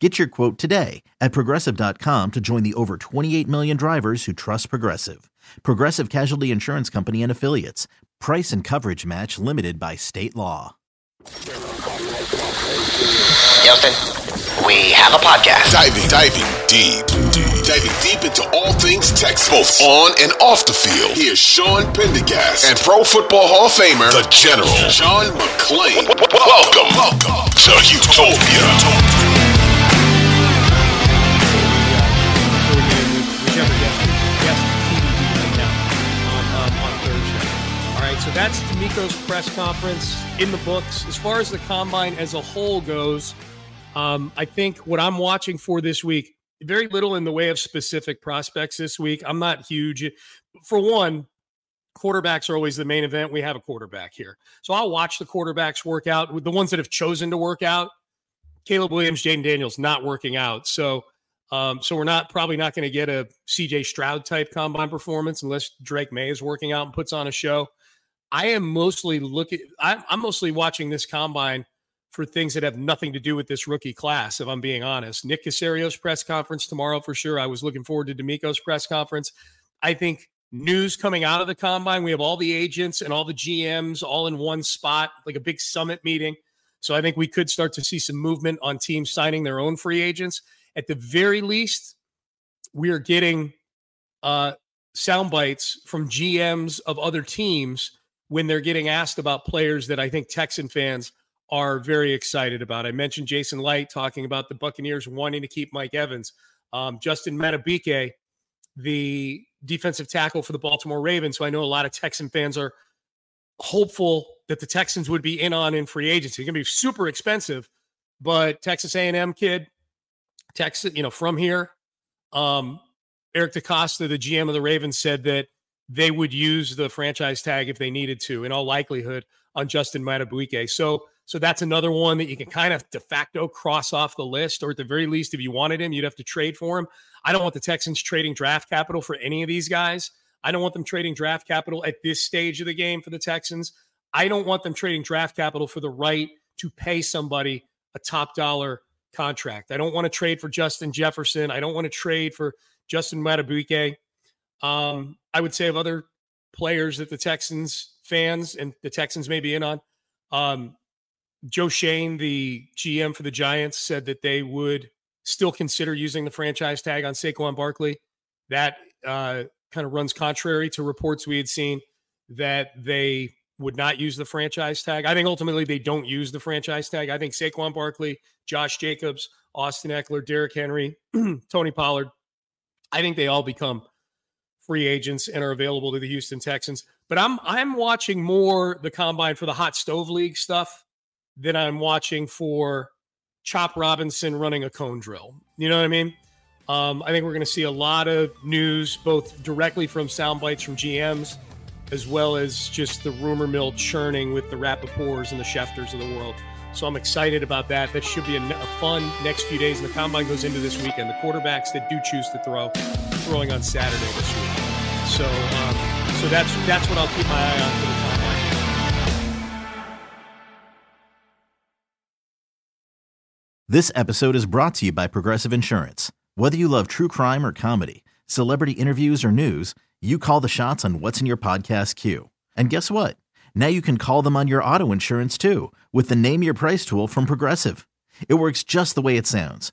Get your quote today at progressive.com to join the over 28 million drivers who trust Progressive. Progressive Casualty Insurance Company and Affiliates. Price and coverage match limited by state law. Houston, we have a podcast. Diving, diving deep, diving deep into all things Texas, both on and off the field. Here's Sean Pendergast and Pro Football Hall of Famer, the General John McClain. Welcome, welcome to Houtopia. That's DeMeco's press conference in the books. As far as the combine as a whole goes, um, I think what I'm watching for this week, very little in the way of specific prospects this week. I'm not huge. For one, quarterbacks are always the main event. We have a quarterback here. So I'll watch the quarterbacks work out with the ones that have chosen to work out. Caleb Williams, Jayden Daniels not working out. So um, so we're not probably not going to get a CJ Stroud type combine performance unless Drake Maye is working out and puts on a show. I am mostly looking. I'm, mostly watching this combine for things that have nothing to do with this rookie class. If I'm being honest, Nick Caserio's press conference tomorrow for sure. I was looking forward to DeMeco's press conference. I think news coming out of the combine. We have all the agents and all the GMs all in one spot, like a big summit meeting. So I think we could start to see some movement on teams signing their own free agents at the very least, we are getting uh, sound bites from GMs of other teams when they're getting asked about players that I think Texan fans are very excited about. I mentioned Jason Licht talking about the Buccaneers wanting to keep Mike Evans. Um, Justin Madubuike, the defensive tackle for the Baltimore Ravens, who I know a lot of Texan fans are hopeful that the Texans would be in on in free agency. It's going to be super expensive, but Texas A&M kid, Texas, you know, from here. Um, Eric DeCosta, the GM of the Ravens, said that they would use the franchise tag if they needed to, in all likelihood, on Justin Madubuike. So, so that's another one that you can kind of de facto cross off the list, or at the very least, if you wanted him, you'd have to trade for him. I don't want the Texans trading draft capital for any of these guys. I don't want them trading draft capital at this stage of the game for the Texans. I don't want them trading draft capital for the right to pay somebody a top dollar contract. I don't want to trade for Justin Jefferson. I don't want to trade for Justin Madubuike. Um, I would say of other players that the Texans fans and the Texans may be in on. Um, Joe Schoen, the GM for the Giants, said that they would still consider using the franchise tag on Saquon Barkley. That uh, kind of runs contrary to reports we had seen that they would not use the franchise tag. I think ultimately they don't use the franchise tag. I think Saquon Barkley, Josh Jacobs, Austin Ekeler, Derrick Henry, Tony Pollard, I think they all become free agents and are available to the Houston Texans. But I'm I'm watching more the combine for the hot stove league stuff than I'm watching for Chop Robinson running a cone drill. You know what I mean? Um, I think we're going to see a lot of news, both directly from sound bites from GMs as well as just the rumor mill churning with the Rappaports and the Schefters of the world. So I'm excited about that. That should be a, a, fun next few days. And the combine goes into this weekend. The quarterbacks that do choose to throw, throwing on Saturday this week. So, um, so that's that's what I'll keep my eye on for. This episode is brought to you by Progressive Insurance. Whether you love true crime or comedy, celebrity interviews or news you call the shots on what's in your podcast queue. And guess what? Now you can call them on your auto insurance too with the Name Your Price tool from Progressive. It works just the way it sounds.